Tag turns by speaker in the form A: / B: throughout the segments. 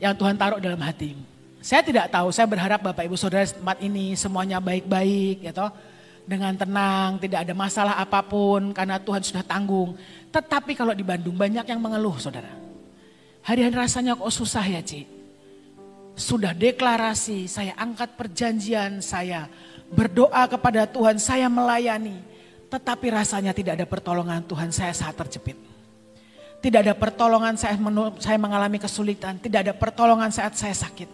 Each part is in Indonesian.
A: yang Tuhan taruh dalam hati. Saya tidak tahu, saya berharap Bapak Ibu Saudara tempat ini semuanya baik-baik toh. Dengan tenang, tidak ada masalah apa pun karena Tuhan sudah tanggung. Tetapi kalau di Bandung banyak yang mengeluh saudara. Hari-hari rasanya kok susah ya Ci. Sudah deklarasi, saya angkat perjanjian, saya berdoa kepada Tuhan, saya melayani. Tetapi rasanya tidak ada pertolongan Tuhan, saya saat terjepit. Tidak ada pertolongan saat saya mengalami kesulitan, tidak ada pertolongan saat saya sakit.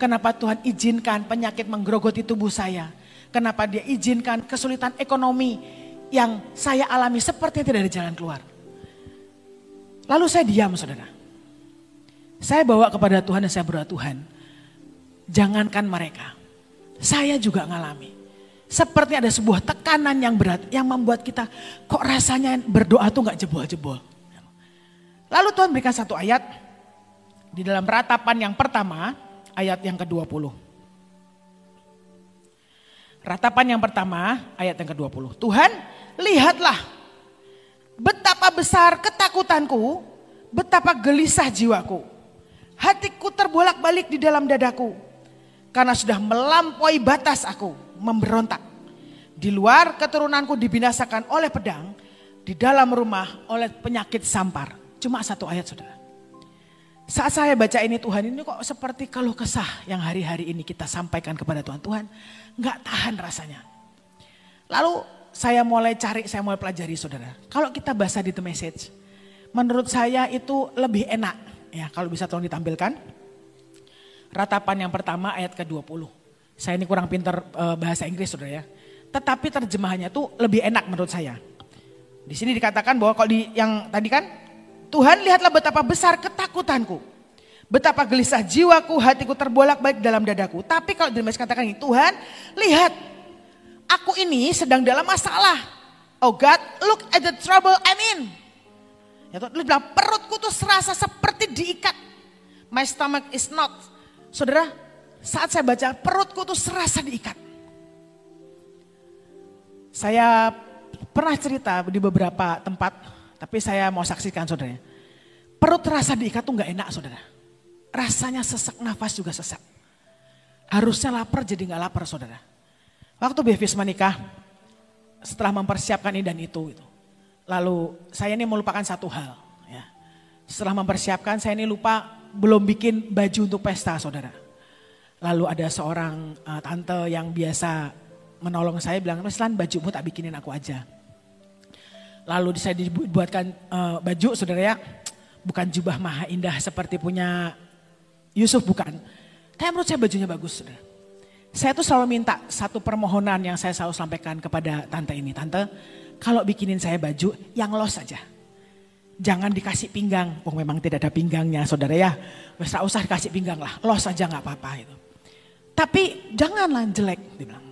A: Kenapa Tuhan izinkan penyakit menggerogoti tubuh saya? Kenapa dia izinkan kesulitan ekonomi yang saya alami seperti tidak ada jalan keluar? Lalu saya diam saudara. Saya bawa kepada Tuhan dan saya berdoa Tuhan. Jangankan mereka. Saya juga ngalami. Seperti ada sebuah tekanan yang berat yang membuat kita kok rasanya berdoa tuh gak jebol-jebol. Lalu Tuhan berikan satu ayat di dalam ratapan yang pertama ayat yang ke-20. Ratapan yang pertama ayat yang ke-20. Tuhan lihatlah betapa besar ketakutanku, betapa gelisah jiwaku. Hatiku terbolak-balik di dalam dadaku. Karena sudah melampaui batas aku memberontak. Di luar keturunanku dibinasakan oleh pedang, di dalam rumah oleh penyakit sampar. Cuma satu ayat saudara. Saat saya baca ini Tuhan ini kok seperti kalau kesah yang hari-hari ini kita sampaikan kepada Tuhan. Tuhan nggak tahan rasanya. Lalu saya mulai cari, saya mulai pelajari saudara. Kalau kita bahasa di The Message, menurut saya itu lebih enak. Ya kalau bisa tolong ditampilkan. Ratapan yang pertama ayat ke-20. Saya ini kurang pintar uh, bahasa Inggris saudara ya. Tetapi terjemahannya tuh lebih enak menurut saya. Di sini dikatakan bahwa kalau di yang tadi kan Tuhan lihatlah betapa besar ketakutanku. Betapa gelisah jiwaku, hatiku terbolak-balik dalam dadaku. Tapi kalau Jeremias katakan ini, Tuhan lihat aku ini sedang dalam masalah. Oh God, look at the trouble I'm in. Ya Tuhan, bilang perutku tuh serasa seperti diikat. My stomach is not. Saudara, saat saya baca perutku tuh serasa diikat. Saya pernah cerita di beberapa tempat tapi saya mau saksikan saudara. Perut terasa diikat tuh nggak enak saudara. Rasanya sesak nafas juga sesak. Harusnya lapar jadi nggak lapar saudara. Waktu Bevis menikah, setelah mempersiapkan ini dan itu, itu. Lalu saya ini melupakan satu hal. Ya. Setelah mempersiapkan saya ini lupa belum bikin baju untuk pesta saudara. Lalu ada seorang uh, tante yang biasa menolong saya bilang, Meslan bajumu tak bikinin aku aja. Lalu saya dibuatkan uh, baju saudara ya. Bukan jubah maha indah seperti punya Yusuf bukan. Tapi menurut saya bajunya bagus saudara. Saya tuh selalu minta satu permohonan yang saya selalu sampaikan kepada tante ini. Tante kalau bikinin saya baju yang los saja. Jangan dikasih pinggang. Oh memang tidak ada pinggangnya saudara ya. Wes usah dikasih pinggang lah. Los saja nggak apa-apa itu. Tapi janganlah jelek. Dia bilang.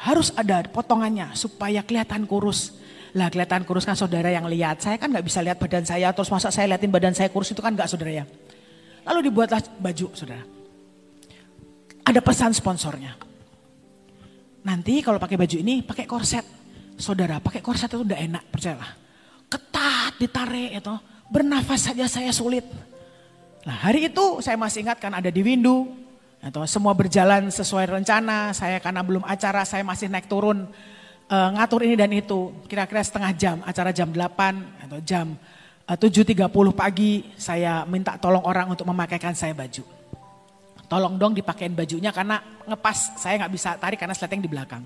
A: Harus ada potongannya supaya kelihatan kurus lah kelihatan kurus kan saudara yang lihat. Saya kan nggak bisa lihat badan saya. Terus masa saya liatin badan saya kurus itu kan nggak saudara ya. Lalu dibuatlah baju saudara. Ada pesan sponsornya. Nanti kalau pakai baju ini pakai korset. Saudara pakai korset itu udah enak percayalah. Ketat ditarik itu. Bernafas saja saya sulit. Nah hari itu saya masih ingat kan ada di windu. Atau semua berjalan sesuai rencana. Saya karena belum acara saya masih naik turun uh, ngatur ini dan itu. Kira-kira setengah jam, acara jam 8 atau jam eh, uh, 7.30 pagi saya minta tolong orang untuk memakaikan saya baju. Tolong dong dipakein bajunya karena ngepas saya nggak bisa tarik karena sleting di belakang.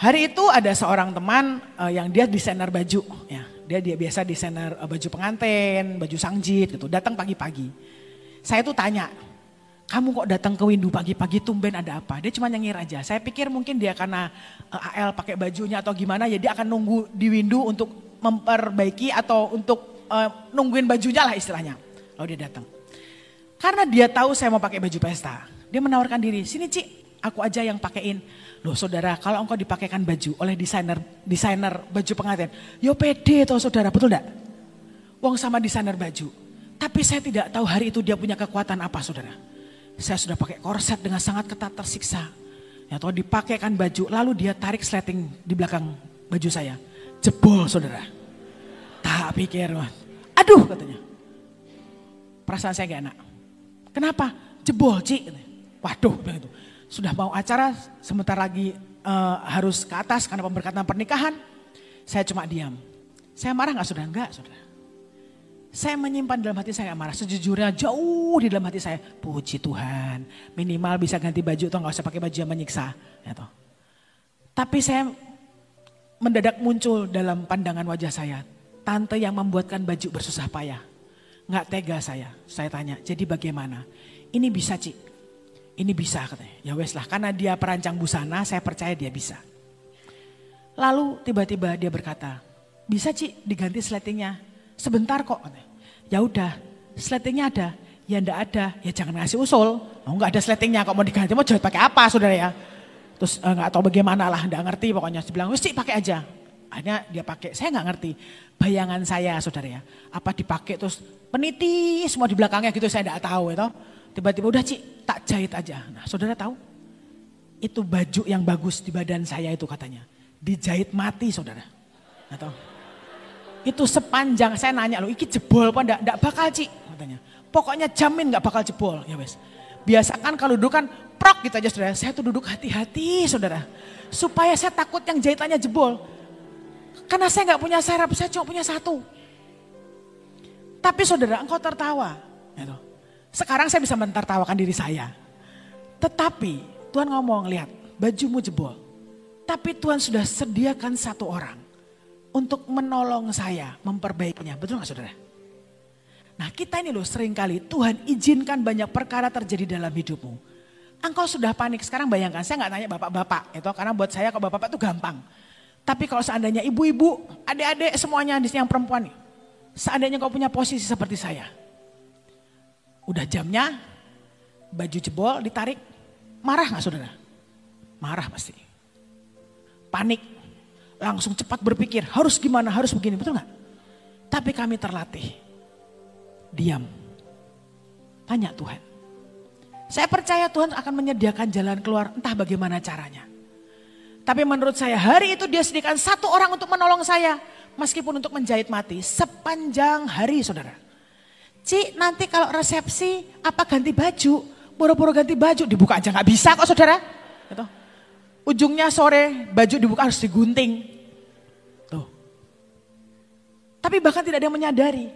A: Hari itu ada seorang teman uh, yang dia desainer baju, ya dia dia biasa desainer uh, baju pengantin, baju sangjit gitu. Datang pagi-pagi. Saya tuh tanya, kamu kok datang ke Windu pagi-pagi tumben ada apa? Dia cuma nyengir aja. Saya pikir mungkin dia karena eh, AL pakai bajunya atau gimana ya akan nunggu di Windu untuk memperbaiki atau untuk uh, nungguin bajunya lah istilahnya. Lalu dia datang. Karena dia tahu saya mau pakai baju pesta. Dia menawarkan diri, sini Ci, aku aja yang pakein. Loh saudara, kalau engkau dipakaikan baju oleh desainer desainer baju pengantin, yo pede toh saudara, betul enggak? Wong sama desainer baju. Tapi saya tidak tahu hari itu dia punya kekuatan apa saudara saya sudah pakai korset dengan sangat ketat tersiksa. Ya atau dipakaikan baju, lalu dia tarik sleting di belakang baju saya. Jebol saudara. Tak pikir, aduh katanya. Perasaan saya gak enak. Kenapa? Jebol, Ci. Waduh, bilang itu. Sudah mau acara, sebentar lagi uh, harus ke atas karena pemberkatan pernikahan. Saya cuma diam. Saya marah nggak saudara? Enggak saudara. Saya menyimpan dalam hati saya marah. Sejujurnya jauh di dalam hati saya. Puji Tuhan. Minimal bisa ganti baju atau nggak usah pakai baju yang menyiksa. Ya toh. Tapi saya mendadak muncul dalam pandangan wajah saya. Tante yang membuatkan baju bersusah payah. Nggak tega saya. Saya tanya, jadi bagaimana? Ini bisa Cik. Ini bisa katanya. Ya wes lah, karena dia perancang busana, saya percaya dia bisa. Lalu tiba-tiba dia berkata, bisa Cik diganti sletingnya sebentar kok. Ya udah, sletingnya ada. Ya ndak ada, ya jangan ngasih usul. Oh nggak ada sletingnya kok mau diganti, mau jahit pakai apa saudara ya. Terus eh, nggak tahu bagaimana lah, nggak ngerti pokoknya. Dia bilang, wis pakai aja. Akhirnya dia pakai, saya nggak ngerti. Bayangan saya saudara ya, apa dipakai terus peniti semua di belakangnya gitu saya nggak tahu itu. Tiba-tiba udah Cik, tak jahit aja. Nah saudara tahu, itu baju yang bagus di badan saya itu katanya. Dijahit mati saudara. Atau itu sepanjang saya nanya lo, iki jebol apa enggak? Enggak bakal Ci katanya. Pokoknya jamin enggak bakal jebol. Ya wes. Biasakan kalau duduk kan prok gitu aja saudara. Saya tuh duduk hati-hati saudara. Supaya saya takut yang jahitannya jebol. Karena saya nggak punya serap, saya cuma punya satu. Tapi saudara engkau tertawa. Gitu. Sekarang saya bisa mentertawakan diri saya. Tetapi Tuhan ngomong, lihat bajumu jebol. Tapi Tuhan sudah sediakan satu orang untuk menolong saya memperbaikinya. Betul nggak saudara? Nah kita ini loh sering kali Tuhan izinkan banyak perkara terjadi dalam hidupmu. Engkau sudah panik sekarang bayangkan saya nggak tanya bapak-bapak itu karena buat saya kalau bapak-bapak itu gampang. Tapi kalau seandainya ibu-ibu, adik-adik semuanya di sini yang perempuan. Seandainya kau punya posisi seperti saya. Udah jamnya, baju jebol ditarik, marah nggak saudara? Marah pasti. Panik, langsung cepat berpikir harus gimana, harus begini, betul nggak? Tapi kami terlatih. Diam. Tanya Tuhan. Saya percaya Tuhan akan menyediakan jalan keluar entah bagaimana caranya. Tapi menurut saya hari itu dia sediakan satu orang untuk menolong saya. Meskipun untuk menjahit mati sepanjang hari saudara. Ci nanti kalau resepsi apa ganti baju. Boro-boro ganti baju dibuka aja nggak bisa kok saudara. Gitu. Ujungnya sore baju dibuka harus digunting. Tuh. Tapi bahkan tidak ada yang menyadari.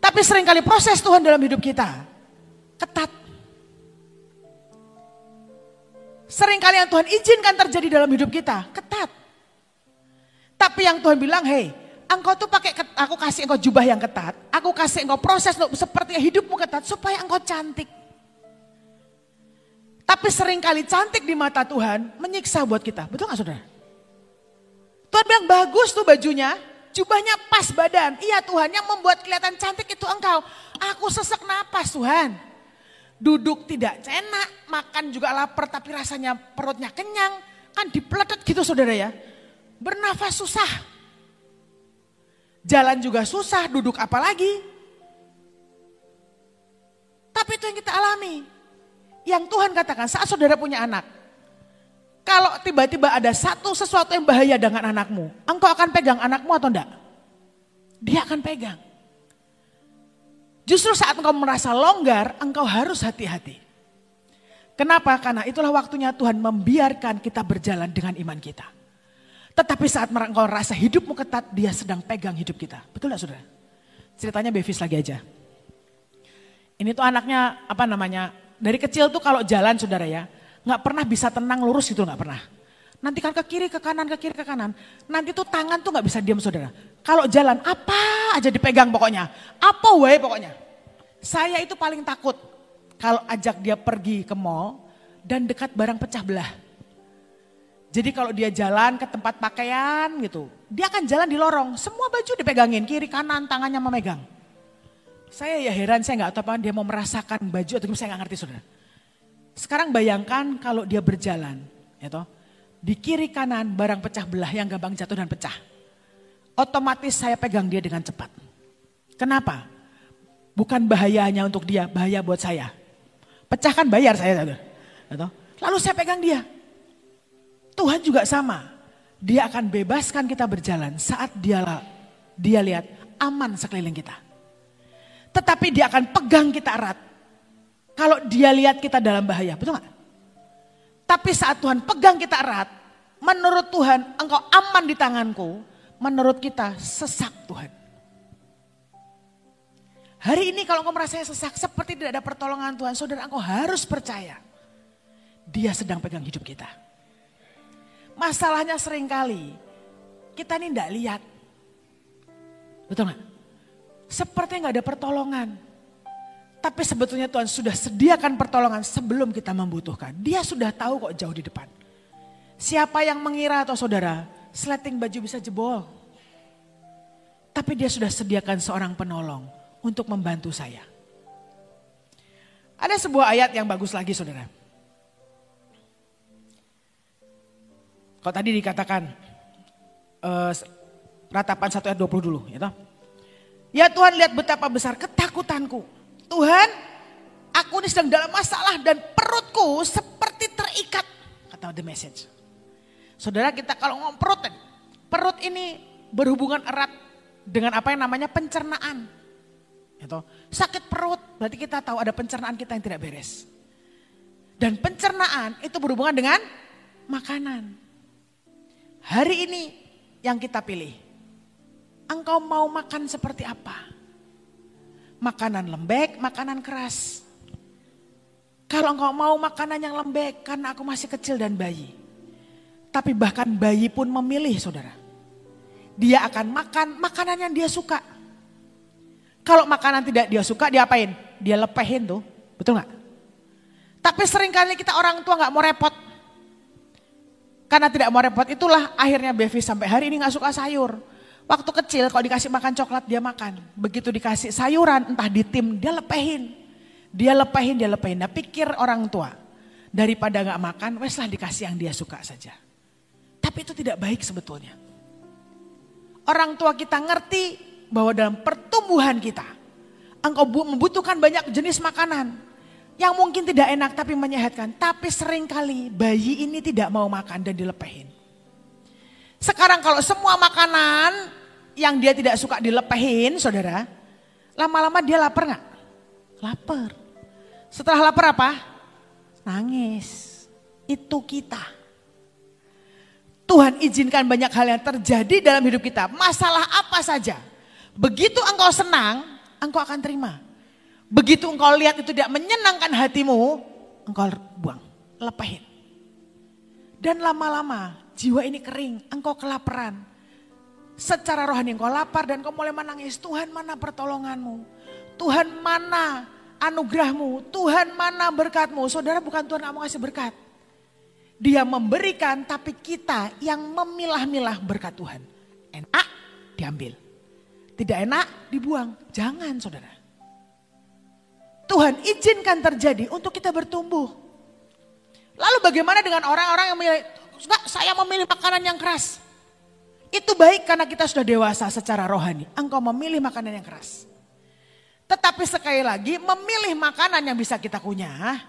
A: Tapi sering kali proses Tuhan dalam hidup kita ketat. Seringkali yang Tuhan izinkan terjadi dalam hidup kita ketat. Tapi yang Tuhan bilang, hei, engkau tuh pakai aku kasih engkau jubah yang ketat, aku kasih engkau proses untuk seperti hidupmu ketat supaya engkau cantik. Tapi sering kali cantik di mata Tuhan menyiksa buat kita. Betul gak saudara? Tuhan bilang bagus tuh bajunya, jubahnya pas badan. Iya Tuhan yang membuat kelihatan cantik itu engkau. Aku sesek napas Tuhan. Duduk tidak enak, makan juga lapar tapi rasanya perutnya kenyang. Kan dipeletet gitu saudara ya. Bernafas susah. Jalan juga susah, duduk apalagi. Tapi itu yang kita alami. Yang Tuhan katakan saat saudara punya anak. Kalau tiba-tiba ada satu sesuatu yang bahaya dengan anakmu. Engkau akan pegang anakmu atau enggak? Dia akan pegang. Justru saat engkau merasa longgar, engkau harus hati-hati. Kenapa? Karena itulah waktunya Tuhan membiarkan kita berjalan dengan iman kita. Tetapi saat engkau rasa hidupmu ketat, dia sedang pegang hidup kita. Betul gak saudara? Ceritanya Bevis lagi aja. Ini tuh anaknya apa namanya dari kecil tuh kalau jalan saudara ya, nggak pernah bisa tenang lurus gitu nggak pernah. Nanti kan ke kiri, ke kanan, ke kiri, ke kanan. Nanti tuh tangan tuh nggak bisa diam saudara. Kalau jalan apa aja dipegang pokoknya. Apa wae pokoknya. Saya itu paling takut kalau ajak dia pergi ke mall dan dekat barang pecah belah. Jadi kalau dia jalan ke tempat pakaian gitu, dia akan jalan di lorong. Semua baju dipegangin, kiri kanan tangannya memegang. Saya ya heran, saya nggak tahu apa dia mau merasakan baju atau saya nggak ngerti saudara. Sekarang bayangkan kalau dia berjalan, ya toh, di kiri kanan barang pecah belah yang gampang jatuh dan pecah. Otomatis saya pegang dia dengan cepat. Kenapa? Bukan bahayanya untuk dia, bahaya buat saya. Pecah kan bayar saya, saudara. Ya Lalu saya pegang dia. Tuhan juga sama. Dia akan bebaskan kita berjalan saat dia dia lihat aman sekeliling kita. Tetapi dia akan pegang kita erat. Kalau dia lihat kita dalam bahaya, betul nggak? Tapi saat Tuhan pegang kita erat, menurut Tuhan engkau aman di tanganku, menurut kita sesak Tuhan. Hari ini kalau engkau merasa sesak seperti tidak ada pertolongan Tuhan, saudara engkau harus percaya. Dia sedang pegang hidup kita. Masalahnya sering kali kita ini tidak lihat. Betul nggak? Seperti nggak ada pertolongan. Tapi sebetulnya Tuhan sudah sediakan pertolongan sebelum kita membutuhkan. Dia sudah tahu kok jauh di depan. Siapa yang mengira atau saudara, sleting baju bisa jebol. Tapi dia sudah sediakan seorang penolong untuk membantu saya. Ada sebuah ayat yang bagus lagi saudara. Kalau tadi dikatakan uh, ratapan 1 ayat 20 dulu. Ya, ya Tuhan lihat betapa besar ketakutanku. Tuhan aku ini sedang dalam masalah dan perutku seperti terikat. Kata the message. Saudara kita kalau ngomong perut perut ini berhubungan erat dengan apa yang namanya pencernaan. Gitu. Sakit perut berarti kita tahu ada pencernaan kita yang tidak beres. Dan pencernaan itu berhubungan dengan makanan. Hari ini yang kita pilih. Engkau mau makan seperti apa? Makanan lembek, makanan keras. Kalau engkau mau makanan yang lembek karena aku masih kecil dan bayi. Tapi bahkan bayi pun memilih saudara. Dia akan makan makanan yang dia suka. Kalau makanan tidak dia suka, diapain? Dia lepehin tuh, betul nggak? Tapi sering kali kita orang tua nggak mau repot. Karena tidak mau repot itulah akhirnya Bevi sampai hari ini nggak suka sayur. Waktu kecil kalau dikasih makan coklat dia makan. Begitu dikasih sayuran entah di tim dia lepehin. Dia lepehin, dia lepehin. Nah pikir orang tua. Daripada nggak makan, wes lah dikasih yang dia suka saja. Tapi itu tidak baik sebetulnya. Orang tua kita ngerti bahwa dalam pertumbuhan kita, engkau membutuhkan banyak jenis makanan yang mungkin tidak enak tapi menyehatkan. Tapi sering kali bayi ini tidak mau makan dan dilepehin. Sekarang kalau semua makanan yang dia tidak suka dilepehin, saudara, lama-lama dia lapar nggak? Lapar. Setelah lapar apa? Nangis. Itu kita. Tuhan izinkan banyak hal yang terjadi dalam hidup kita. Masalah apa saja Begitu engkau senang, engkau akan terima. Begitu engkau lihat itu tidak menyenangkan hatimu, engkau buang, lepahin. Dan lama-lama jiwa ini kering, engkau kelaparan. Secara rohani engkau lapar dan engkau mulai menangis, Tuhan mana pertolonganmu? Tuhan mana anugerahmu? Tuhan mana berkatmu? Saudara bukan Tuhan mau ngasih berkat. Dia memberikan tapi kita yang memilah-milah berkat Tuhan. Enak diambil. Tidak enak dibuang. Jangan saudara. Tuhan izinkan terjadi untuk kita bertumbuh. Lalu bagaimana dengan orang-orang yang memilih, enggak saya memilih makanan yang keras. Itu baik karena kita sudah dewasa secara rohani. Engkau memilih makanan yang keras. Tetapi sekali lagi memilih makanan yang bisa kita kunyah.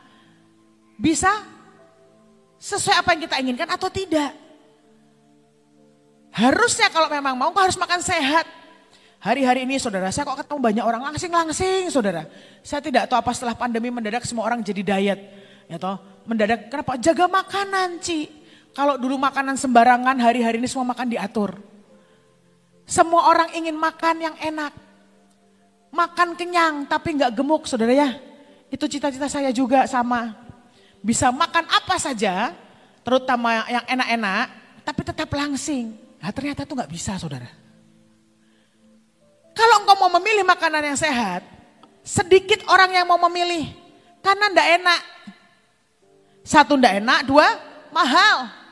A: Bisa sesuai apa yang kita inginkan atau tidak. Harusnya kalau memang mau harus makan sehat. Hari-hari ini saudara, saya kok ketemu banyak orang langsing-langsing saudara. Saya tidak tahu apa setelah pandemi mendadak semua orang jadi diet. Ya toh, mendadak kenapa? Jaga makanan Ci. Kalau dulu makanan sembarangan, hari-hari ini semua makan diatur. Semua orang ingin makan yang enak. Makan kenyang tapi nggak gemuk saudara ya. Itu cita-cita saya juga sama. Bisa makan apa saja, terutama yang enak-enak, tapi tetap langsing. Nah ternyata itu nggak bisa saudara. Kalau engkau mau memilih makanan yang sehat, sedikit orang yang mau memilih. Karena ndak enak. Satu ndak enak, dua mahal.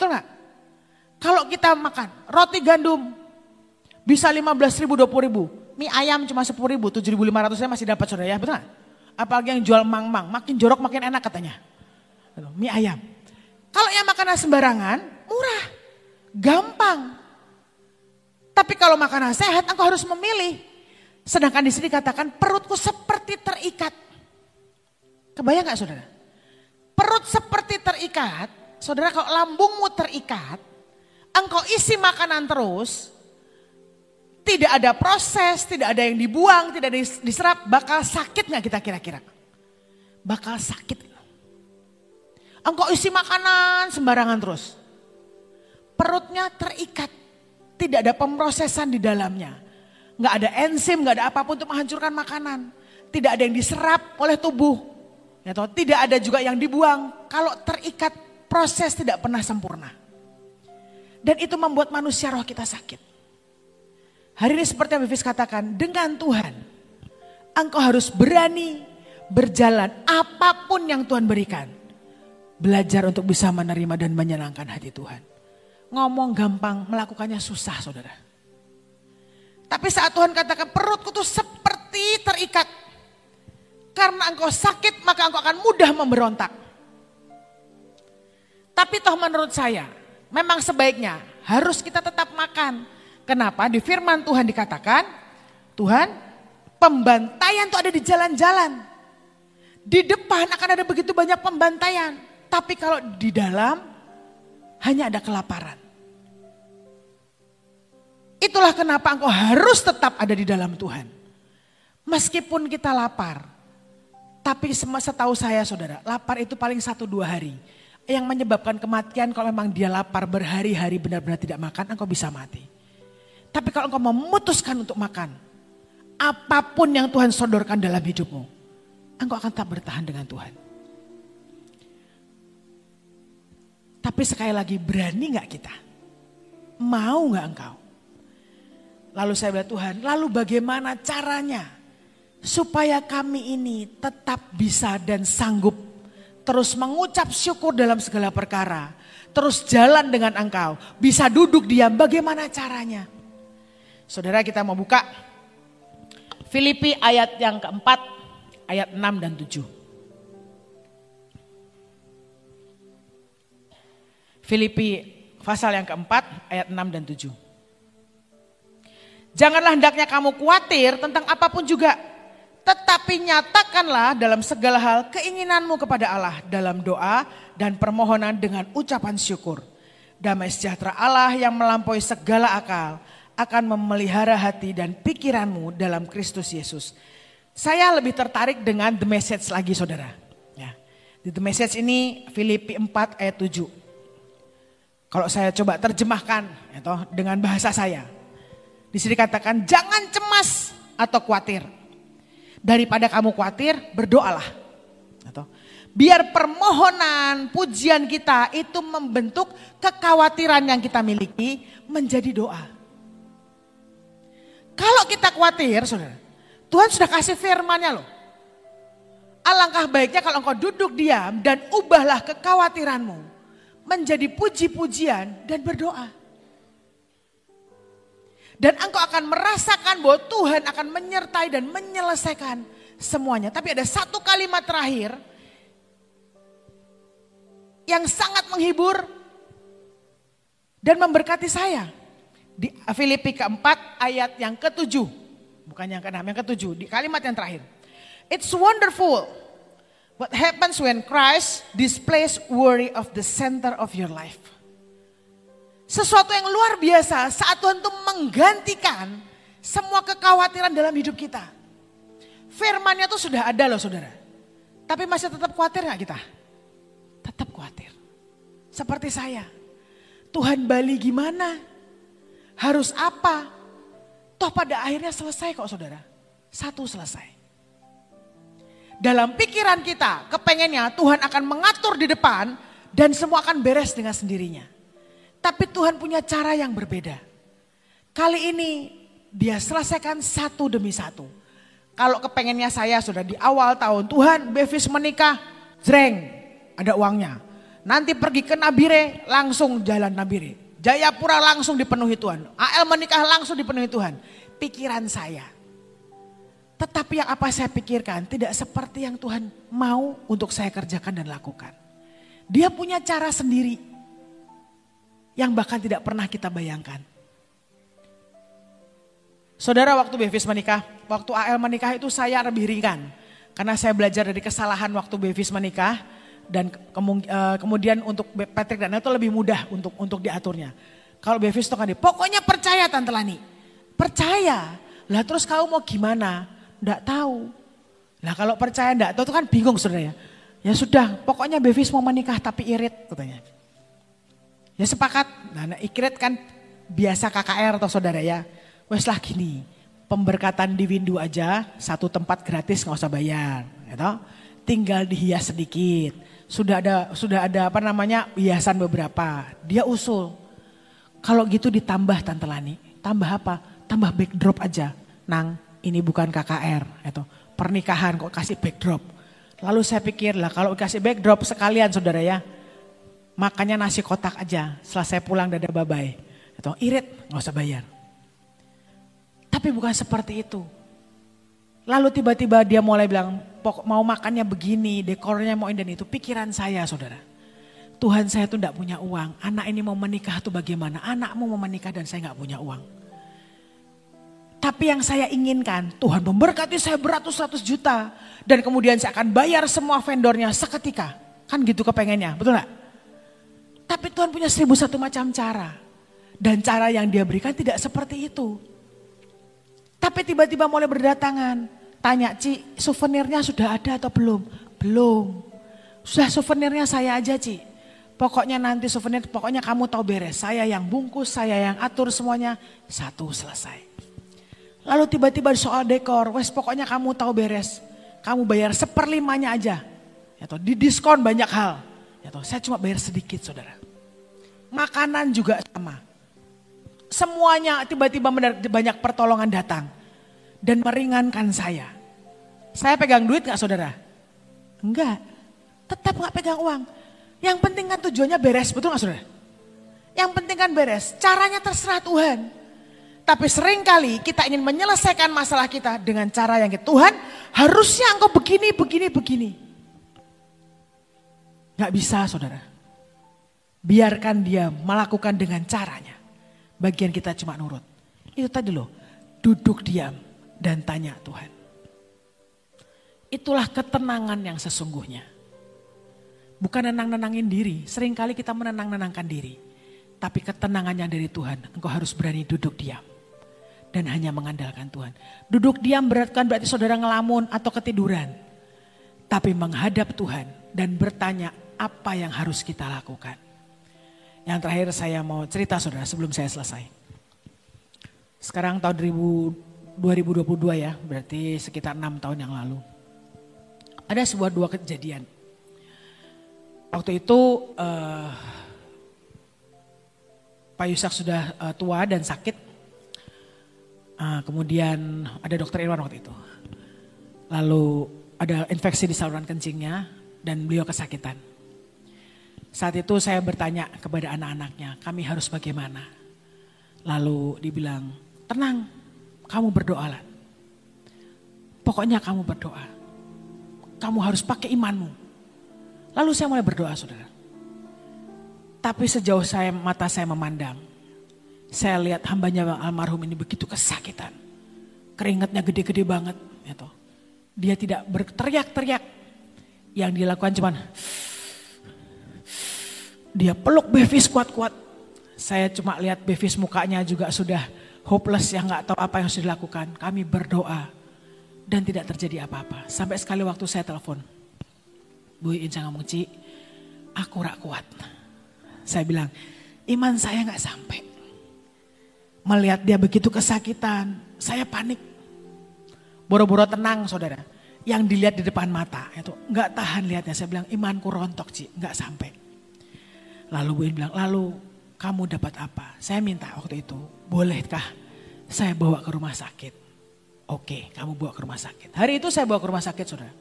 A: Betul nggak? Kalau kita makan roti gandum bisa 15 ribu, 20 ribu. Mie ayam cuma 10 ribu, 7 ribu 500 saya masih dapat saudara ya, betul nggak? Apalagi yang jual mang-mang, makin jorok makin enak katanya. Mie ayam. Kalau yang makanan sembarangan, murah, gampang. Tapi kalau makanan sehat, engkau harus memilih. Sedangkan di sini katakan perutku seperti terikat. Kebayang gak saudara? Perut seperti terikat, saudara kalau lambungmu terikat, engkau isi makanan terus, tidak ada proses, tidak ada yang dibuang, tidak diserap, bakal sakit gak kita kira-kira? bakal sakit. Engkau isi makanan sembarangan terus. Perutnya terikat. Tidak ada pemrosesan di dalamnya. Nggak ada enzim, nggak ada apa pun untuk menghancurkan makanan. Tidak ada yang diserap oleh tubuh. Ya tidak ada juga yang dibuang. Kalau terikat proses tidak pernah sempurna. Dan itu membuat manusia roh kita sakit. Hari ini seperti yang Bifis katakan, dengan Tuhan engkau harus berani berjalan apa pun yang Tuhan berikan. Belajar untuk bisa menerima dan menyenangkan hati Tuhan. Ngomong gampang, melakukannya susah saudara. Tapi saat Tuhan katakan perutku tuh seperti terikat. Karena engkau sakit maka engkau akan mudah memberontak. Tapi toh menurut saya memang sebaiknya harus kita tetap makan. Kenapa? Di firman Tuhan dikatakan, Tuhan pembantaian itu ada di jalan-jalan. Di depan akan ada begitu banyak pembantaian. Tapi kalau di dalam hanya ada kelaparan. Itulah kenapa engkau harus tetap ada di dalam Tuhan. Meskipun kita lapar. Tapi setahu saya saudara, lapar itu paling satu dua hari. Yang menyebabkan kematian kalau memang dia lapar berhari-hari benar-benar tidak makan, engkau bisa mati. Tapi kalau engkau memutuskan untuk makan, apa pun yang Tuhan sodorkan dalam hidupmu, engkau akan tetap bertahan dengan Tuhan. Tapi sekali lagi berani nggak kita? Mau nggak engkau? Lalu saya bilang Tuhan, lalu bagaimana caranya supaya kami ini tetap bisa dan sanggup terus mengucap syukur dalam segala perkara, terus jalan dengan engkau, bisa duduk diam, bagaimana caranya? Saudara kita mau buka Filipi ayat yang keempat, ayat 6 dan 7. Filipi pasal yang keempat ayat 6 dan 7. Janganlah hendaknya kamu khawatir tentang apa pun juga. Tetapi nyatakanlah dalam segala hal keinginanmu kepada Allah dalam doa dan permohonan dengan ucapan syukur. Damai sejahtera Allah yang melampaui segala akal akan memelihara hati dan pikiranmu dalam Kristus Yesus. Saya lebih tertarik dengan the message lagi saudara. Ya. Di the message ini Filipi 4 ayat 7. Kalau saya coba terjemahkan ya dengan bahasa saya. Di sini katakan jangan cemas atau khawatir. Daripada kamu khawatir, berdoalah. Atau biar permohonan, pujian kita itu membentuk kekhawatiran yang kita miliki menjadi doa. Kalau kita khawatir, saudara, Tuhan sudah kasih firmannya loh. Alangkah baiknya kalau engkau duduk diam dan ubahlah kekhawatiranmu menjadi puji-pujian dan berdoa. Dan engkau akan merasakan bahwa Tuhan akan menyertai dan menyelesaikan semuanya. Tapi ada satu kalimat terakhir yang sangat menghibur dan memberkati saya. Di Filipi keempat ayat yang ketujuh. Bukan yang keenam, yang ketujuh. Di kalimat yang terakhir. It's wonderful What happens when Christ displays worry of the center of your life? Sesuatu yang luar biasa saat Tuhan itu menggantikan semua kekhawatiran dalam hidup kita. Firmannya tuh sudah ada loh saudara. Tapi masih tetap khawatir gak kita? Tetap khawatir. Seperti saya. Tuhan Bali gimana? Harus apa? Toh pada akhirnya selesai kok saudara. Satu selesai dalam pikiran kita kepengennya Tuhan akan mengatur di depan dan semua akan beres dengan sendirinya. Tapi Tuhan punya cara yang berbeda. Kali ini dia selesaikan satu demi satu. Kalau kepengennya saya sudah di awal tahun, Tuhan Bevis menikah, jreng, ada uangnya. Nanti pergi ke Nabire, langsung jalan Nabire. Jayapura langsung dipenuhi Tuhan. AL menikah langsung dipenuhi Tuhan. Pikiran saya, tetapi yang apa saya pikirkan tidak seperti yang Tuhan mau untuk saya kerjakan dan lakukan. Dia punya cara sendiri yang bahkan tidak pernah kita bayangkan. Saudara waktu Bevis menikah, waktu AL menikah itu saya lebih ringan. Karena saya belajar dari kesalahan waktu Bevis menikah dan eh, kemudian untuk Patrick dan itu lebih mudah untuk untuk diaturnya. Kalau Bevis itu kan pokoknya percaya Tante Lani. Percaya. Lah terus kamu mau gimana? Tidak tahu. Nah kalau percaya enggak, itu kan bingung saudara ya. Ya sudah, pokoknya Bevis mau menikah tapi irit katanya. Ya sepakat, nah, nah irit kan biasa KKR atau saudara ya. Wes lah gini, pemberkatan di Windu aja, satu tempat gratis nggak usah bayar. Gitu. Tinggal dihias sedikit. Sudah ada sudah ada apa namanya hiasan beberapa. Dia usul. Kalau gitu ditambah Tante Lani. Tambah apa? Tambah backdrop aja. Nang, ini bukan KKR. Itu pernikahan kok kasih backdrop. Lalu saya pikir lah kalau kasih backdrop sekalian saudara ya. Makannya nasi kotak aja. Setelah saya pulang dada babai. Itu irit nggak usah bayar. Tapi bukan seperti itu. Lalu tiba-tiba dia mulai bilang mau makannya begini, dekornya mau ini itu. Pikiran saya saudara. Tuhan saya tuh tidak punya uang. Anak ini mau menikah tuh bagaimana? Anakmu mau menikah dan saya nggak punya uang. Tapi yang saya inginkan, Tuhan memberkati saya beratus-ratus juta. Dan kemudian saya akan bayar semua vendornya seketika. Kan gitu kepengennya, betul gak? Tapi Tuhan punya seribu satu macam cara. Dan cara yang dia berikan tidak seperti itu. Tapi tiba-tiba mulai berdatangan. Tanya, Ci, souvenirnya sudah ada atau belum? Belum. Sudah souvenirnya saya aja, Ci. Pokoknya nanti souvenir, pokoknya kamu tahu beres. Saya yang bungkus, saya yang atur semuanya. Satu selesai. Lalu tiba-tiba soal dekor, wes pokoknya kamu tahu beres. Kamu bayar seperlimanya aja. Ya di diskon banyak hal. Ya saya cuma bayar sedikit saudara. Makanan juga sama. Semuanya tiba-tiba banyak pertolongan datang. Dan meringankan saya. Saya pegang duit gak saudara? Enggak. Tetap gak pegang uang. Yang penting kan tujuannya beres, betul gak saudara? Yang penting kan beres. Caranya terserah Tuhan. Tapi sering kali kita ingin menyelesaikan masalah kita dengan cara yang Tuhan harusnya engkau begini, begini, begini. Gak bisa saudara. Biarkan dia melakukan dengan caranya. Bagian kita cuma nurut. Itu tadi loh, duduk diam dan tanya Tuhan. Itulah ketenangan yang sesungguhnya. Bukan nenang-nenangin diri, sering kali kita menenang-nenangkan diri. Tapi ketenangan yang dari Tuhan, engkau harus berani duduk diam dan hanya mengandalkan Tuhan. Duduk diam beratkan berarti saudara ngelamun atau ketiduran. Tapi menghadap Tuhan dan bertanya apa yang harus kita lakukan. Yang terakhir saya mau cerita saudara sebelum saya selesai. Sekarang tahun 2022 ya, berarti sekitar enam tahun yang lalu. Ada sebuah dua kejadian. Waktu itu uh, Pak Yusak sudah uh, tua dan sakit Uh, kemudian ada dokter Irwan waktu itu. Lalu ada infeksi di saluran kencingnya dan beliau kesakitan. Saat itu saya bertanya kepada anak-anaknya, kami harus bagaimana? Lalu dibilang, tenang, kamu berdoalah. Pokoknya kamu berdoa. Kamu harus pakai imanmu. Lalu saya mulai berdoa saudara. Tapi sejauh saya mata saya memandang, saya lihat hambanya almarhum ini begitu kesakitan. Keringatnya gede-gede banget. Gitu. Dia tidak berteriak-teriak. Yang dilakukan cuman dia peluk Bevis kuat-kuat. Saya cuma lihat Bevis mukanya juga sudah hopeless yang nggak tahu apa yang harus dilakukan. Kami berdoa dan tidak terjadi apa-apa. Sampai sekali waktu saya telepon. Bu Inca ngomong, Ci, aku rak kuat. Saya bilang, iman saya nggak sampai. Melihat dia begitu kesakitan, saya panik. Boro-boro tenang saudara. Yang dilihat di depan mata itu nggak tahan lihatnya. Saya bilang imanku rontok sih, nggak sampai. Lalu Bu bilang, lalu kamu dapat apa? Saya minta waktu itu, bolehkah saya bawa ke rumah sakit? Oke, kamu bawa ke rumah sakit. Hari itu saya bawa ke rumah sakit saudara.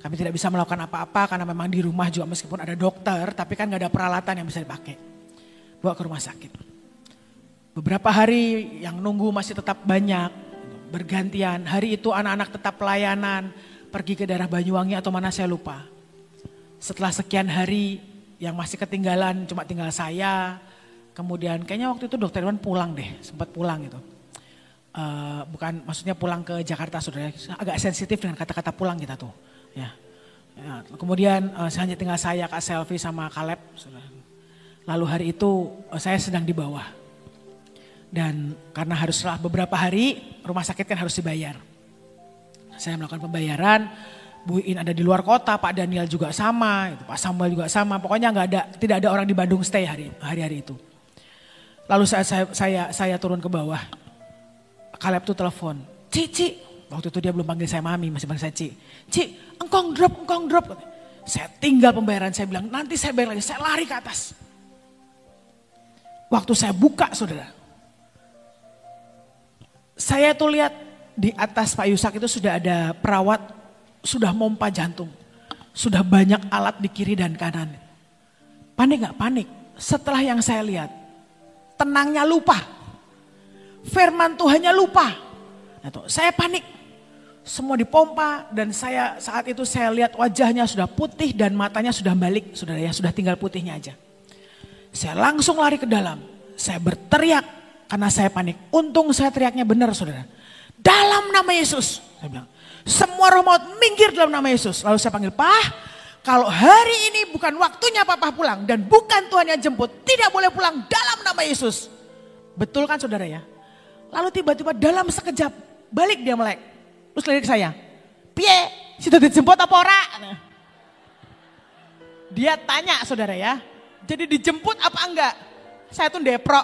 A: Kami tidak bisa melakukan apa-apa karena memang di rumah juga meskipun ada dokter, tapi kan nggak ada peralatan yang bisa dipakai. Bawa ke rumah sakit. Beberapa hari yang nunggu masih tetap banyak, bergantian. Hari itu anak-anak tetap pelayanan, pergi ke daerah Banyuwangi atau mana saya lupa. Setelah sekian hari yang masih ketinggalan cuma tinggal saya, kemudian kayaknya waktu itu dokter Iwan pulang deh, sempat pulang gitu. Uh, bukan maksudnya pulang ke Jakarta saudara, agak sensitif dengan kata-kata pulang kita tuh. Ya. ya kemudian uh, hanya tinggal saya, Kak Selfie sama Kaleb. Lalu hari itu uh, saya sedang di bawah dan karena harus setelah beberapa hari rumah sakit kan harus dibayar. Saya melakukan pembayaran, Bu In ada di luar kota, Pak Daniel juga sama, itu Pak Samuel juga sama. Pokoknya nggak ada, tidak ada orang di Bandung stay hari hari itu. Lalu saya saya saya, saya turun ke bawah. Kaleb tuh telepon, Cici, waktu itu dia belum panggil saya mami, masih panggil saya Ci. Ci, engkong drop, engkong drop. Saya tinggal pembayaran, saya bilang nanti saya bayar lagi, saya lari ke atas. Waktu saya buka saudara, saya tuh lihat di atas Pak Yusak itu sudah ada perawat sudah mompa jantung. Sudah banyak alat di kiri dan kanan. Panik gak? Panik. Setelah yang saya lihat, tenangnya lupa. Firman Tuhannya lupa. Nah, saya panik. Semua dipompa dan saya saat itu saya lihat wajahnya sudah putih dan matanya sudah balik. Sudah ya, sudah tinggal putihnya aja. Saya langsung lari ke dalam. Saya berteriak karena saya panik. Untung saya teriaknya benar saudara. Dalam nama Yesus. Saya bilang, semua roh maut minggir dalam nama Yesus. Lalu saya panggil, Pak, kalau hari ini bukan waktunya papa pulang dan bukan Tuhan yang jemput, tidak boleh pulang dalam nama Yesus. Betul kan saudara ya? Lalu tiba-tiba dalam sekejap balik dia melek. Terus lirik saya, Pie, situ dijemput apa ora? Dia tanya saudara ya, jadi dijemput apa enggak? Saya tuh deprok,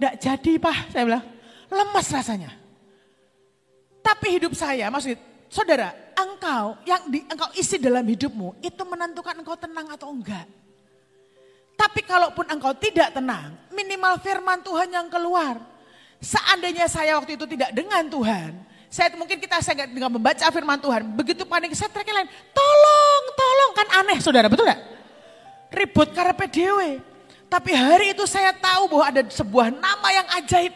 A: enggak jadi pak, saya bilang, lemas rasanya. Tapi hidup saya, maksud Saudara, engkau yang di, engkau isi dalam hidupmu itu menentukan engkau tenang atau enggak. Tapi kalaupun engkau tidak tenang, minimal firman Tuhan yang keluar. Seandainya saya waktu itu tidak dengan Tuhan, saya mungkin kita saya dengan membaca firman Tuhan, begitu panik saya teriak lain, tolong, tolong kan aneh saudara, betul gak? Ribut karena PDW. Tapi hari itu saya tahu bahwa ada sebuah nama yang ajaib.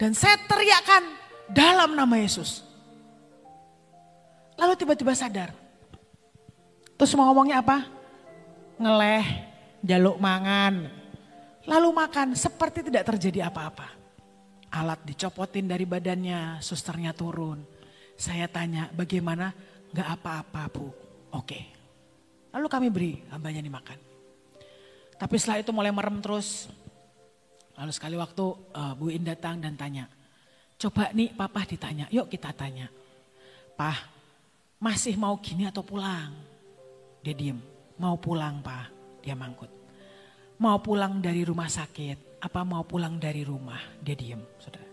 A: Dan saya teriakkan dalam nama Yesus. Lalu tiba-tiba sadar. Terus mau ngomongnya apa? Ngeleh, jaluk mangan. Lalu makan seperti tidak terjadi apa-apa. Alat dicopotin dari badannya, susternya turun. Saya tanya bagaimana? Gak apa-apa bu. Oke. Lalu kami beri hambanya dimakan. Tapi setelah itu mulai merem terus. Lalu sekali waktu uh, Bu In datang dan tanya. Coba nih papa ditanya, yuk kita tanya. Pah, masih mau gini atau pulang? Dia diem. Mau pulang pak, dia mangkut. Mau pulang dari rumah sakit, apa mau pulang dari rumah? Dia diem, saudara.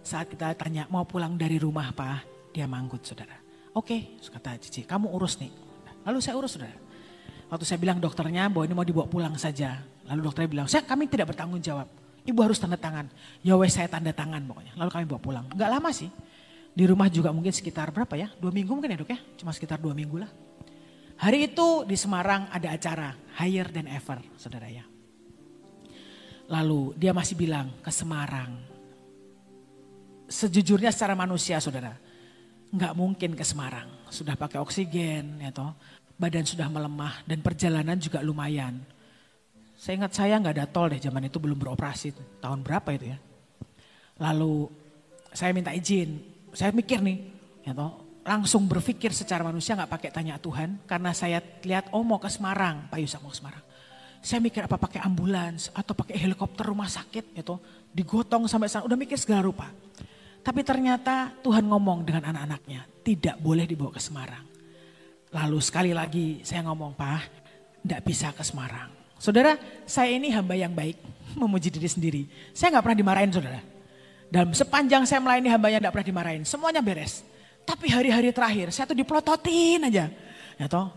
A: Saat kita tanya, mau pulang dari rumah pak? Dia mangkut, saudara. Oke, kata Cici, kamu urus nih. Lalu saya urus, saudara. Waktu saya bilang dokternya bahwa ini mau dibawa pulang saja. Lalu dokternya bilang, saya kami tidak bertanggung jawab. Ibu harus tanda tangan. Ya wes saya tanda tangan pokoknya. Lalu kami bawa pulang. Enggak lama sih. Di rumah juga mungkin sekitar berapa ya? Dua minggu mungkin ya dok ya? Cuma sekitar dua minggu lah. Hari itu di Semarang ada acara Higher Than Ever, saudara ya. Lalu dia masih bilang ke Semarang. Sejujurnya secara manusia saudara, nggak mungkin ke Semarang. Sudah pakai oksigen, ya toh. Badan sudah melemah dan perjalanan juga lumayan. Saya ingat saya nggak ada tol deh zaman itu belum beroperasi. Tahun berapa itu ya? Lalu saya minta izin saya mikir nih, ya toh, langsung berpikir secara manusia nggak pakai tanya Tuhan karena saya lihat oh ke Semarang, Pak Yusuf mau ke Semarang. Saya mikir apa pakai ambulans atau pakai helikopter rumah sakit itu digotong sampai sana udah mikir segala rupa. Tapi ternyata Tuhan ngomong dengan anak-anaknya tidak boleh dibawa ke Semarang. Lalu sekali lagi saya ngomong Pak, tidak bisa ke Semarang. Saudara, saya ini hamba yang baik, memuji diri sendiri. Saya nggak pernah dimarahin saudara. Dalam sepanjang saya melayani hambanya tidak pernah dimarahin. Semuanya beres. Tapi hari-hari terakhir saya tuh dipelototin aja. Ya toh.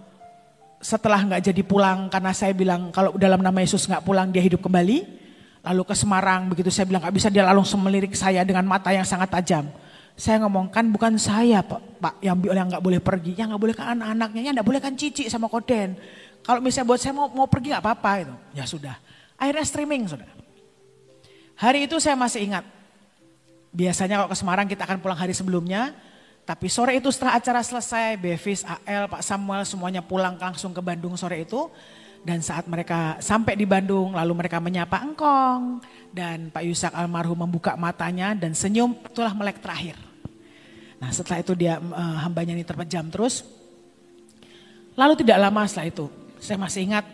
A: Setelah nggak jadi pulang karena saya bilang kalau dalam nama Yesus nggak pulang dia hidup kembali. Lalu ke Semarang begitu saya bilang nggak bisa dia lalu semelirik saya dengan mata yang sangat tajam. Saya ngomong kan bukan saya pak, pak yang yang nggak boleh pergi, yang nggak boleh kan anak-anaknya, yang nggak boleh kan cici sama koden. Kalau misalnya buat saya mau mau pergi nggak apa-apa itu, ya sudah. Akhirnya streaming sudah. Hari itu saya masih ingat, Biasanya kalau ke Semarang kita akan pulang hari sebelumnya. Tapi sore itu setelah acara selesai, Bevis, AL, Pak Samuel semuanya pulang langsung ke Bandung sore itu. Dan saat mereka sampai di Bandung, lalu mereka menyapa engkong. Dan Pak Yusak almarhum membuka matanya dan senyum, itulah melek terakhir. Nah setelah itu dia uh, hambanya ini terpejam terus. Lalu tidak lama setelah itu, saya masih ingat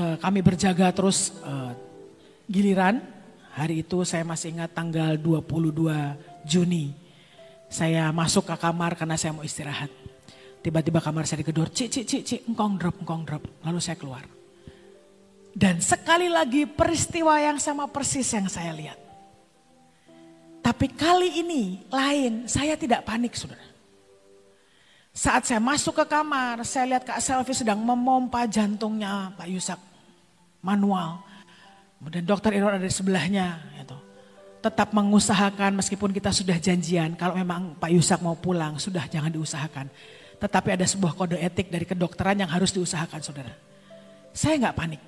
A: uh, kami berjaga terus uh, giliran Hari itu saya masih ingat tanggal 22 Juni. Saya masuk ke kamar karena saya mau istirahat. Tiba-tiba kamar saya digedor, cik, cik, cik, cik, engkong drop, engkong drop. Lalu saya keluar. Dan sekali lagi peristiwa yang sama persis yang saya lihat. Tapi kali ini lain, saya tidak panik saudara. Saat saya masuk ke kamar, saya lihat Kak Selvi sedang memompa jantungnya Pak Yusak manual. Kemudian dokter Irwan ada di sebelahnya. Gitu. Tetap mengusahakan meskipun kita sudah janjian, kalau memang Pak Yusak mau pulang, sudah jangan diusahakan. Tetapi ada sebuah kode etik dari kedokteran yang harus diusahakan saudara. Saya nggak panik.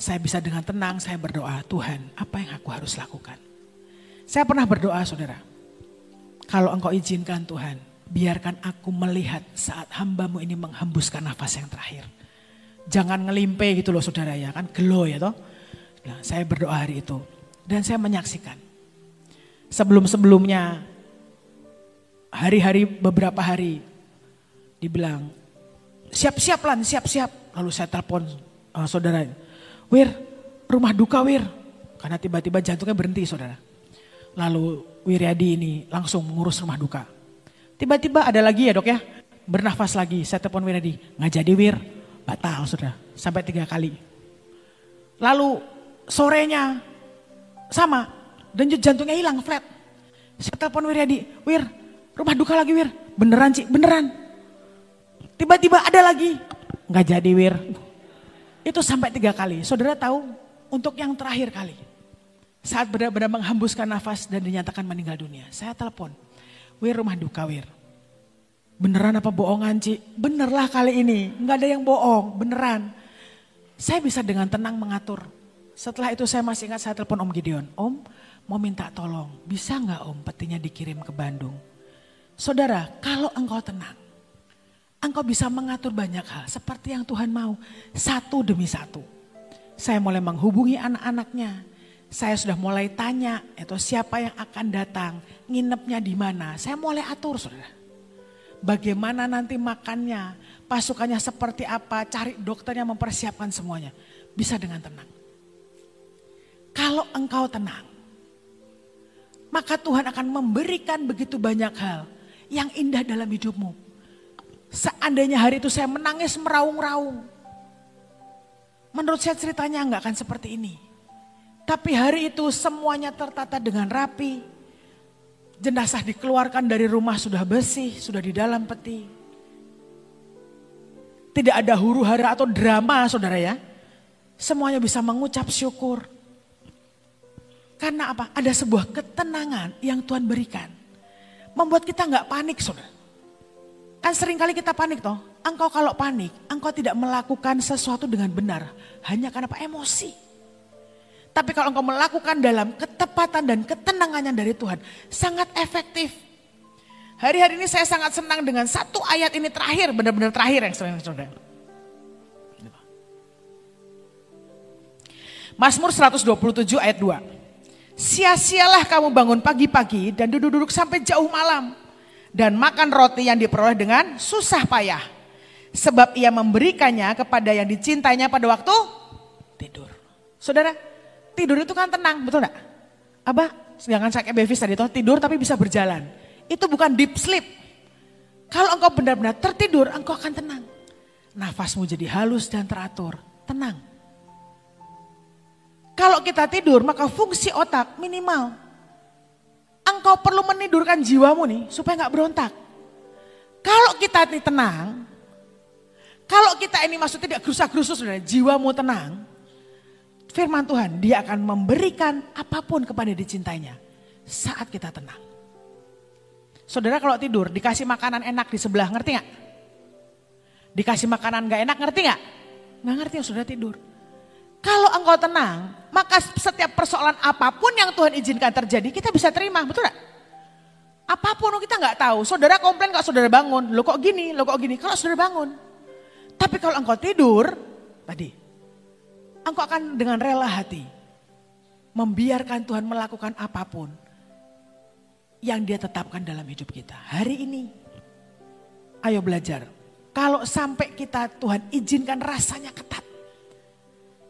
A: Saya bisa dengan tenang, saya berdoa, Tuhan apa yang aku harus lakukan? Saya pernah berdoa saudara, kalau engkau izinkan Tuhan, biarkan aku melihat saat hambamu ini menghembuskan nafas yang terakhir. Jangan ngelimpe gitu loh saudara ya, kan gelo ya toh. Saya berdoa hari itu dan saya menyaksikan. Sebelum-sebelumnya, hari-hari beberapa hari, dibilang, siap-siap lan, siap-siap. Lalu saya telepon uh, saudara, Wir, rumah duka Wir. Karena tiba-tiba jantungnya berhenti saudara. Lalu Wiryadi ini langsung mengurus rumah duka. Tiba-tiba ada lagi ya dok ya, bernafas lagi. Saya telepon Wiryadi, nggak jadi Wir, batal sudah sampai tiga kali. Lalu sorenya sama, dan jantungnya hilang flat. Saya telepon Wiryadi, Wir, rumah duka lagi Wir, beneran Cik, beneran. Tiba-tiba ada lagi, nggak jadi Wir. Itu sampai tiga kali. Saudara tahu, untuk yang terakhir kali saat benar-benar menghembuskan nafas dan dinyatakan meninggal dunia. Saya telepon, Wir rumah duka Wir. Beneran apa bohongan Ci? Benerlah kali ini, nggak ada yang bohong, beneran. Saya bisa dengan tenang mengatur. Setelah itu saya masih ingat saya telepon Om Gideon. Om mau minta tolong, bisa nggak Om petinya dikirim ke Bandung? Saudara, kalau engkau tenang, engkau bisa mengatur banyak hal seperti yang Tuhan mau. Satu demi satu. Saya mulai menghubungi anak-anaknya, saya sudah mulai tanya itu siapa yang akan datang, nginepnya di mana. Saya mulai atur saudara. Bagaimana nanti makannya, pasukannya seperti apa, cari dokternya mempersiapkan semuanya. Bisa dengan tenang. Kalau engkau tenang, maka Tuhan akan memberikan begitu banyak hal yang indah dalam hidupmu. Seandainya hari itu saya menangis meraung-raung. Menurut saya ceritanya nggak akan seperti ini. Tapi hari itu semuanya tertata dengan rapi. Jenazah dikeluarkan dari rumah sudah bersih, sudah di dalam peti. Tidak ada huru hara atau drama saudara ya. Semuanya bisa mengucap syukur. Karena apa? Ada sebuah ketenangan yang Tuhan berikan. Membuat kita nggak panik saudara. Kan sering kali kita panik toh. Engkau kalau panik, engkau tidak melakukan sesuatu dengan benar. Hanya karena apa? Emosi. Tapi kalau engkau melakukan dalam ketepatan dan ketenangannya dari Tuhan, sangat efektif. Hari-hari ini saya sangat senang dengan satu ayat ini terakhir, benar-benar terakhir yang saudara. Mazmur 127 ayat 2. Sia-sialah kamu bangun pagi-pagi dan duduk-duduk sampai jauh malam. Dan makan roti yang diperoleh dengan susah payah. Sebab ia memberikannya kepada yang dicintainya pada waktu tidur. Saudara, tidur itu kan tenang, betul enggak? Abah, jangan sakit Bevis tadi toh tidur tapi bisa berjalan. Itu bukan deep sleep. Kalau engkau benar-benar tertidur, engkau akan tenang. Nafasmu jadi halus dan teratur, tenang. Kalau kita tidur, maka fungsi otak minimal. Engkau perlu menidurkan jiwamu nih supaya nggak berontak. Kalau kita ini tenang, kalau kita ini maksud tidak gerusa-gerusu sudah jiwamu tenang, firman Tuhan, dia akan memberikan apa pun kepada dicintainya saat kita tenang. Saudara kalau tidur dikasih makanan enak di sebelah, ngerti nggak? Dikasih makanan gak enak, ngerti nggak? Nggak ngerti yang sudah tidur. Engkau tenang, maka setiap persoalan apa pun yang Tuhan izinkan terjadi, kita bisa terima, betul gak? Apa pun kita nggak tahu. Saudara komplain kalau saudara bangun, lo kok gini, lo kok gini. Kalau saudara bangun, tapi kalau engkau tidur, tadi engkau akan dengan rela hati membiarkan Tuhan melakukan apa pun yang dia tetapkan dalam hidup kita. Hari ini, ayo belajar. Kalau sampai kita Tuhan izinkan rasanya ketat.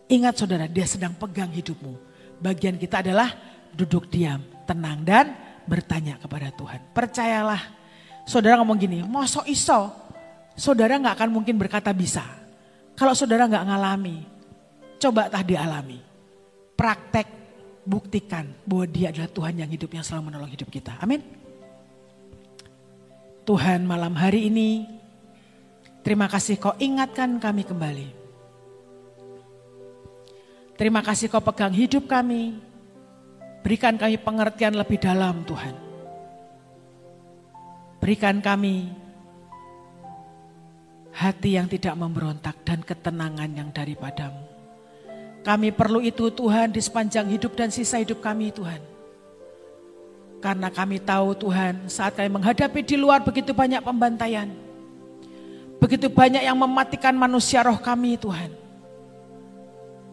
A: Ingat saudara, dia sedang pegang hidupmu. Bagian kita adalah duduk diam, tenang dan bertanya kepada Tuhan. Percayalah, saudara ngomong gini, mosok iso, saudara nggak akan mungkin berkata bisa. Kalau saudara nggak ngalami, coba tah dialami. Praktek, buktikan bahwa dia adalah Tuhan yang hidup yang selalu menolong hidup kita. Amin. Tuhan malam hari ini, terima kasih kau ingatkan kami kembali. Terima kasih kau pegang hidup kami. Berikan kami pengertian lebih dalam Tuhan. Berikan kami hati yang tidak memberontak dan ketenangan yang daripadamu. Kami perlu itu Tuhan di sepanjang hidup dan sisa hidup kami Tuhan. Karena kami tahu Tuhan saat kami menghadapi di luar begitu banyak pembantaian. Begitu banyak yang mematikan manusia roh kami Tuhan.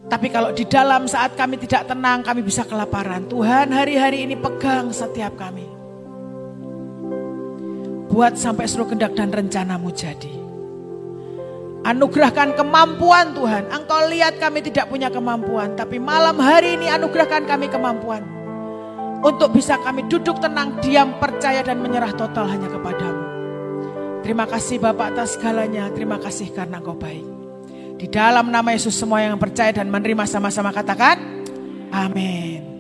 A: Tapi kalau di dalam saat kami tidak tenang kami bisa kelaparan. Tuhan hari-hari ini pegang setiap kami. Buat sampai seluruh kendak dan rencanamu jadi. Anugerahkan kemampuan Tuhan. Engkau lihat kami tidak punya kemampuan. Tapi malam hari ini anugerahkan kami kemampuan. Untuk bisa kami duduk tenang, diam, percaya dan menyerah total hanya kepadamu. Terima kasih Bapak atas segalanya. Terima kasih karena engkau baik. Di dalam nama Yesus semua yang percaya dan menerima sama-sama katakan. Amin.